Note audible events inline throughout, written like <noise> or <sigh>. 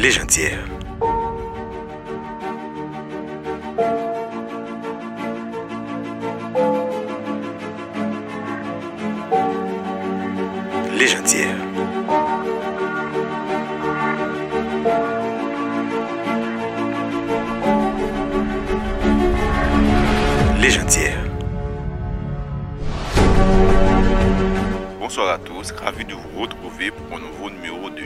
Légendaire. Légendaire. Légendaire. Bonsoir à tous, ravi de vous retrouver pour un nouveau numéro de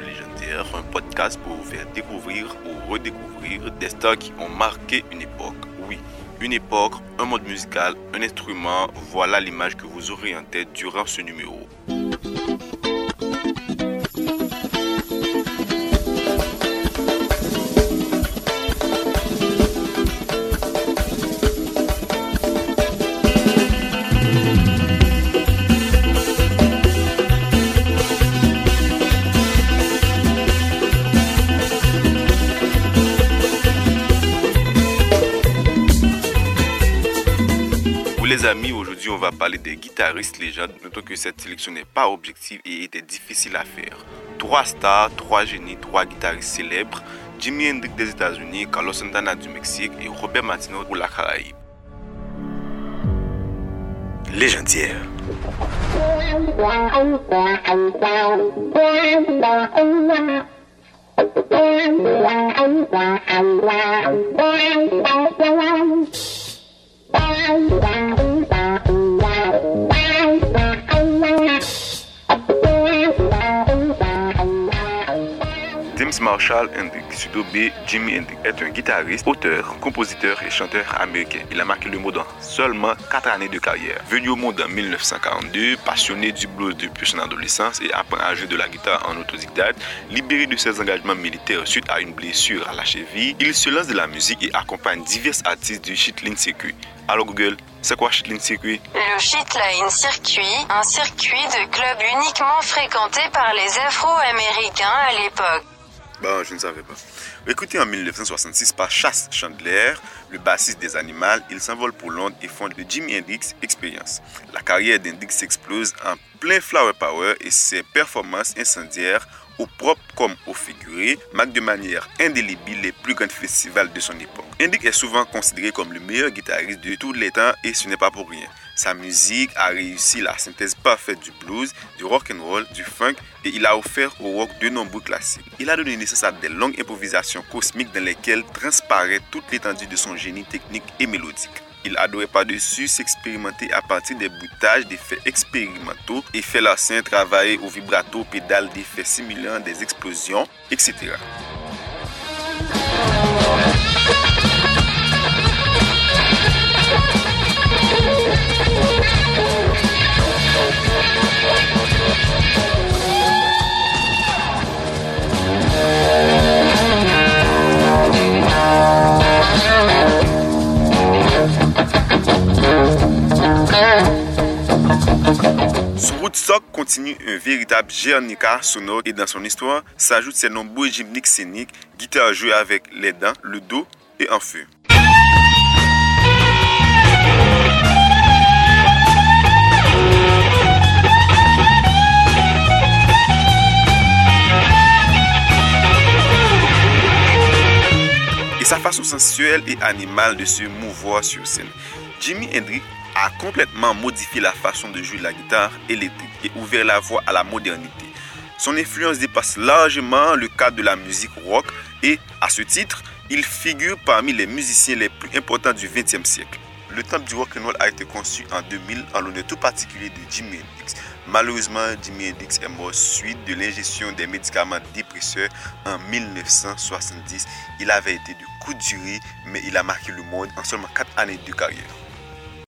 Un podcast pour vous faire découvrir ou redécouvrir des stars qui ont marqué une époque. Oui, une époque, un mode musical, un instrument, voilà l'image que vous aurez en tête durant ce numéro. Parler des guitaristes légendes. Notons que cette sélection n'est pas objective et était difficile à faire. Trois stars, trois génies, trois guitaristes célèbres. Jimi Hendrix des États-Unis, Carlos Santana du Mexique et Robert Martino pour la Caraïbe. Légendaire. <laughs> Marshall Hendrix, surnommé Jimi Hendrix, est un guitariste, auteur, compositeur et chanteur américain. Il a marqué le monde en seulement 4 années de carrière. Venu au monde en 1942, passionné du blues depuis son adolescence et apprend à jouer de la guitare en autodidacte, libéré de ses engagements militaires suite à une blessure à la cheville, il se lance de la musique et accompagne divers artistes du Chitlin Circuit. Alors Google, c'est quoi Chitlin Circuit? Le Shitline Circuit, un circuit de club uniquement fréquenté par les Afro-Américains à l'époque. Bon, je ne savais pas. Recruté en 1966 par Chas Chandler, le bassiste des Animals, il s'envole pour Londres et fonde le Jimi Hendrix Experience. La carrière d'Hendrix s'explose en plein flower power et ses performances incendiaires, au propre comme au figuré, marquent de manière indélébile les plus grands festivals de son époque. Hendrix est souvent considéré comme le meilleur guitariste de tous les temps et ce n'est pas pour rien. Sa musique a réussi la synthèse parfaite du blues, du rock and roll, du funk et il a offert au rock de nombreux classiques. Il a donné naissance à des longues improvisations cosmiques dans lesquelles transparaît toute l'étendue de son génie technique et mélodique. Il adorait par-dessus s'expérimenter à partir des bruitages d'effets expérimentaux, effets lassins travaillés au vibrato, pédales d'effets simulant des explosions, etc. continue un véritable Guernica sonore et dans son histoire s'ajoutent ses nombreux gymniques scéniques, guitares jouées avec les dents, le dos et en feu. et sa façon sensuelle et animale de se mouvoir sur scène. Jimi Hendrix a complètement modifié la façon de jouer la guitare électrique et ouvert la voie à la modernité. Son influence dépasse largement le cadre de la musique rock et, à ce titre, il figure parmi les musiciens les plus importants du XXe siècle. Le temple du rock'n'roll a été conçu en 2000 en l'honneur tout particulier de Jimi Hendrix. Malheureusement, Jimi Hendrix est mort suite de l'ingestion des médicaments dépresseurs en 1970. Il avait été de courte durée, mais il a marqué le monde en seulement 4 années de carrière.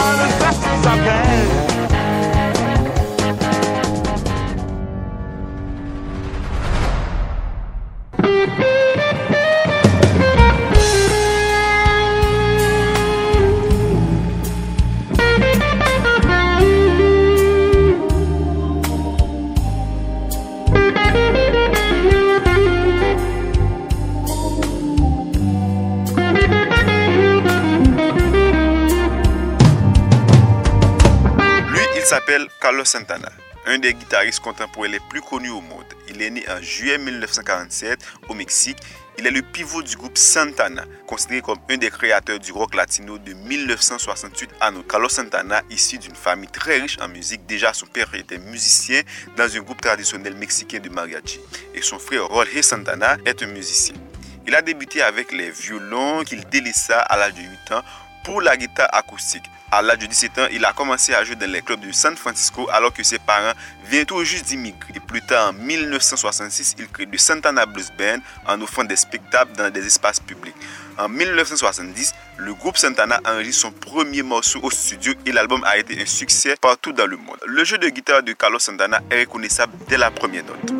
all as best as I can. Carlos Santana, un des guitaristes contemporains les plus connus au monde. Il est né en juillet 1947 au Mexique. Il est le pivot du groupe Santana, considéré comme un des créateurs du rock latino de 1968 à nous. Carlos Santana, issu d'une famille très riche en musique, déjà son père était musicien dans un groupe traditionnel mexicain de mariachi. Et son frère Jorge Santana est un musicien. Il a débuté avec les violons qu'il délaissa à l'âge de 8 ans pour la guitare acoustique. À l'âge de 17 ans, il a commencé à jouer dans les clubs de San Francisco alors que ses parents viennent tout juste d'immigrer. Et plus tard, en 1966, il crée le Santana Blues Band en offrant des spectacles dans des espaces publics. En 1970, le groupe Santana enregistre son premier morceau au studio et l'album a été un succès partout dans le monde. Le jeu de guitare de Carlos Santana est reconnaissable dès la première note.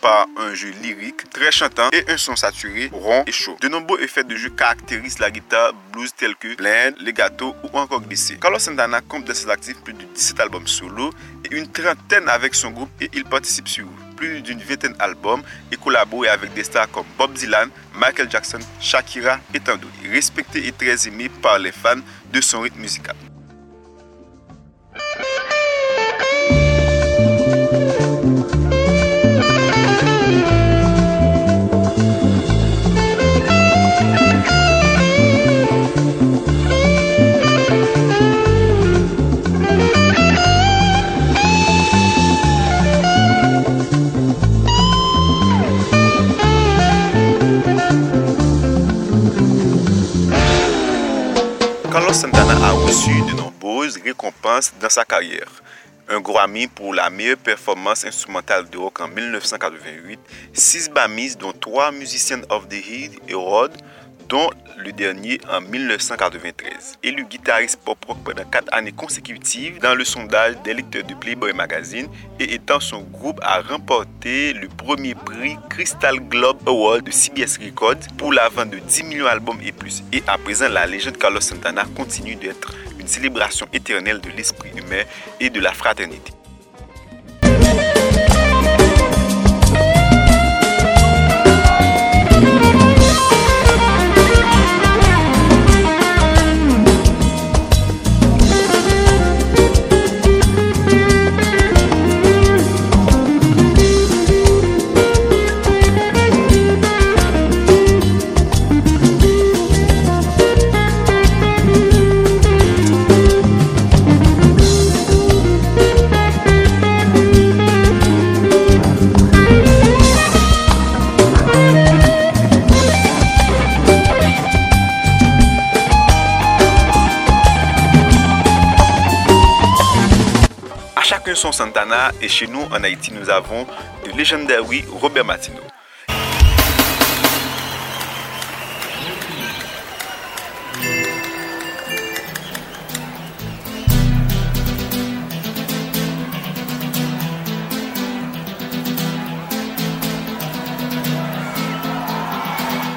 Par un jeu lyrique très chantant et un son saturé, rond et chaud. De nombreux effets de jeu caractérisent la guitare blues tels que blend, legato ou encore glissé. Carlos Santana compte dans ses actifs plus de 17 albums solo et une trentaine avec son groupe et il participe sur plus d'une vingtaine d'albums et collabore avec des stars comme Bob Dylan, Michael Jackson, Shakira et tant d'autres. Respecté et très aimé par les fans de son rythme musical. Récompenses dans sa carrière. Un Grammy pour la meilleure performance instrumentale de rock en 1988, 6 Grammys dont 3 Musician of the Year Award, dont le dernier en 1993. Élu guitariste pop rock pendant 4 années consécutives dans le sondage des lecteurs du Playboy Magazine et étant son groupe a remporté le premier prix Crystal Globe Award de CBS Records pour la vente de 10 millions d'albums et plus. Et à présent, la légende Carlos Santana continue d'être une célébration éternelle de l'esprit humain et de la fraternité. Santana et chez nous en Haïti nous avons le Legendary Robert Martino.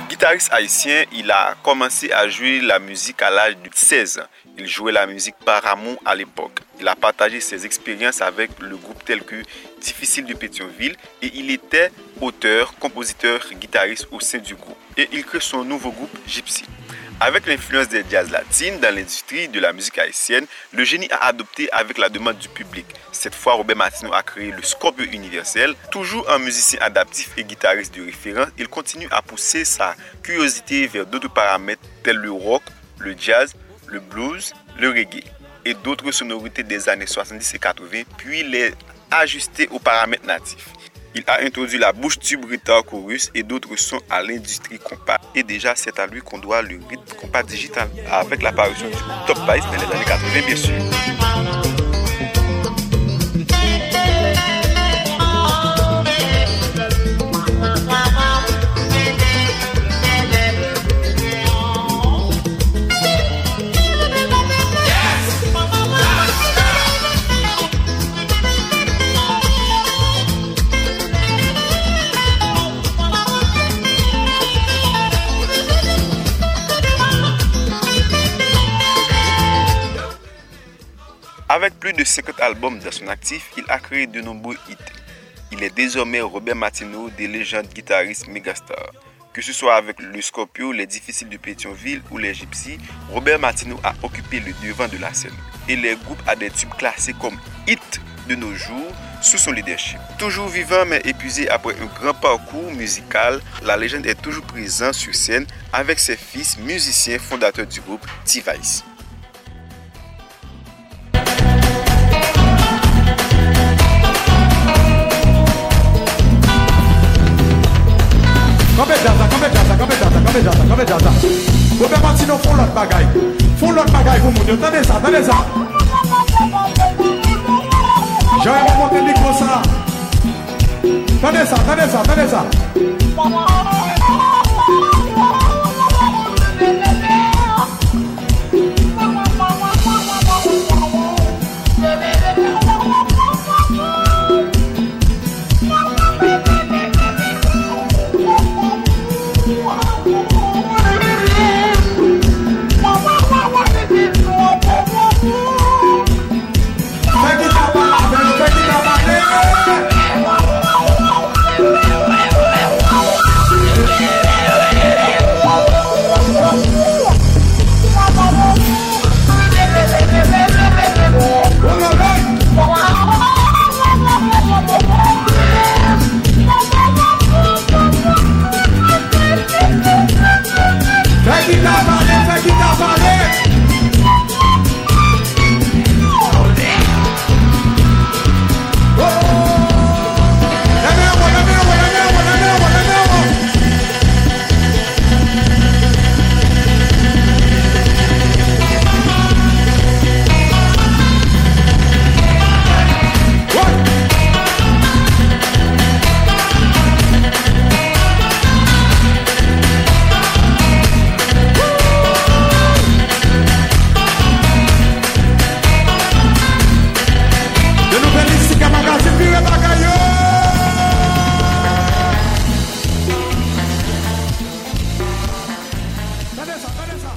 Guitariste haïtien, il a commencé à jouer la musique à l'âge de 16 ans. Il jouait la musique par amour à l'époque. Il a partagé ses expériences avec le groupe tel que Difficile de Pétionville et il était auteur, compositeur, guitariste au sein du groupe. Et il crée son nouveau groupe Gypsy. Avec l'influence des jazz latines dans l'industrie de la musique haïtienne, le génie a adopté avec la demande du public. Cette fois, Robert Martino a créé le Scorpio Universel. Toujours un musicien adaptif et guitariste de référence, il continue à pousser sa curiosité vers d'autres paramètres tels le rock, le jazz, le blues, le reggae et d'autres sonorités des années 70 et 80, puis les ajuster aux paramètres natifs. Il a introduit la bouche tube guitar chorus et d'autres sons à l'industrie compas. Et déjà, c'est à lui qu'on doit le rythme compas digital, avec l'apparition du Top Bass dans les années 80, bien sûr. Avec plus de 50 albums dans son actif, il a créé de nombreux hits. Il est désormais Robert Martineau des légendes guitaristes Megastar. Que ce soit avec le Scorpio, les Difficiles de Pétionville ou les Gypsy, Robert Martineau a occupé le devant de la scène. Et les groupes a des tubes classés comme hit de nos jours sous son leadership. Toujours vivant mais épuisé après un grand parcours musical, la légende est toujours présente sur scène avec ses fils musiciens fondateurs du groupe T-Vice. jaza, kame jaza, kame jaza, kame jaza, kame jaza. Robert Martino foun lot bagay Foun lot bagay pou moun yo, tande sa, tande sa Jare moun monte mikro sa Tande sa, tande sa, tande sa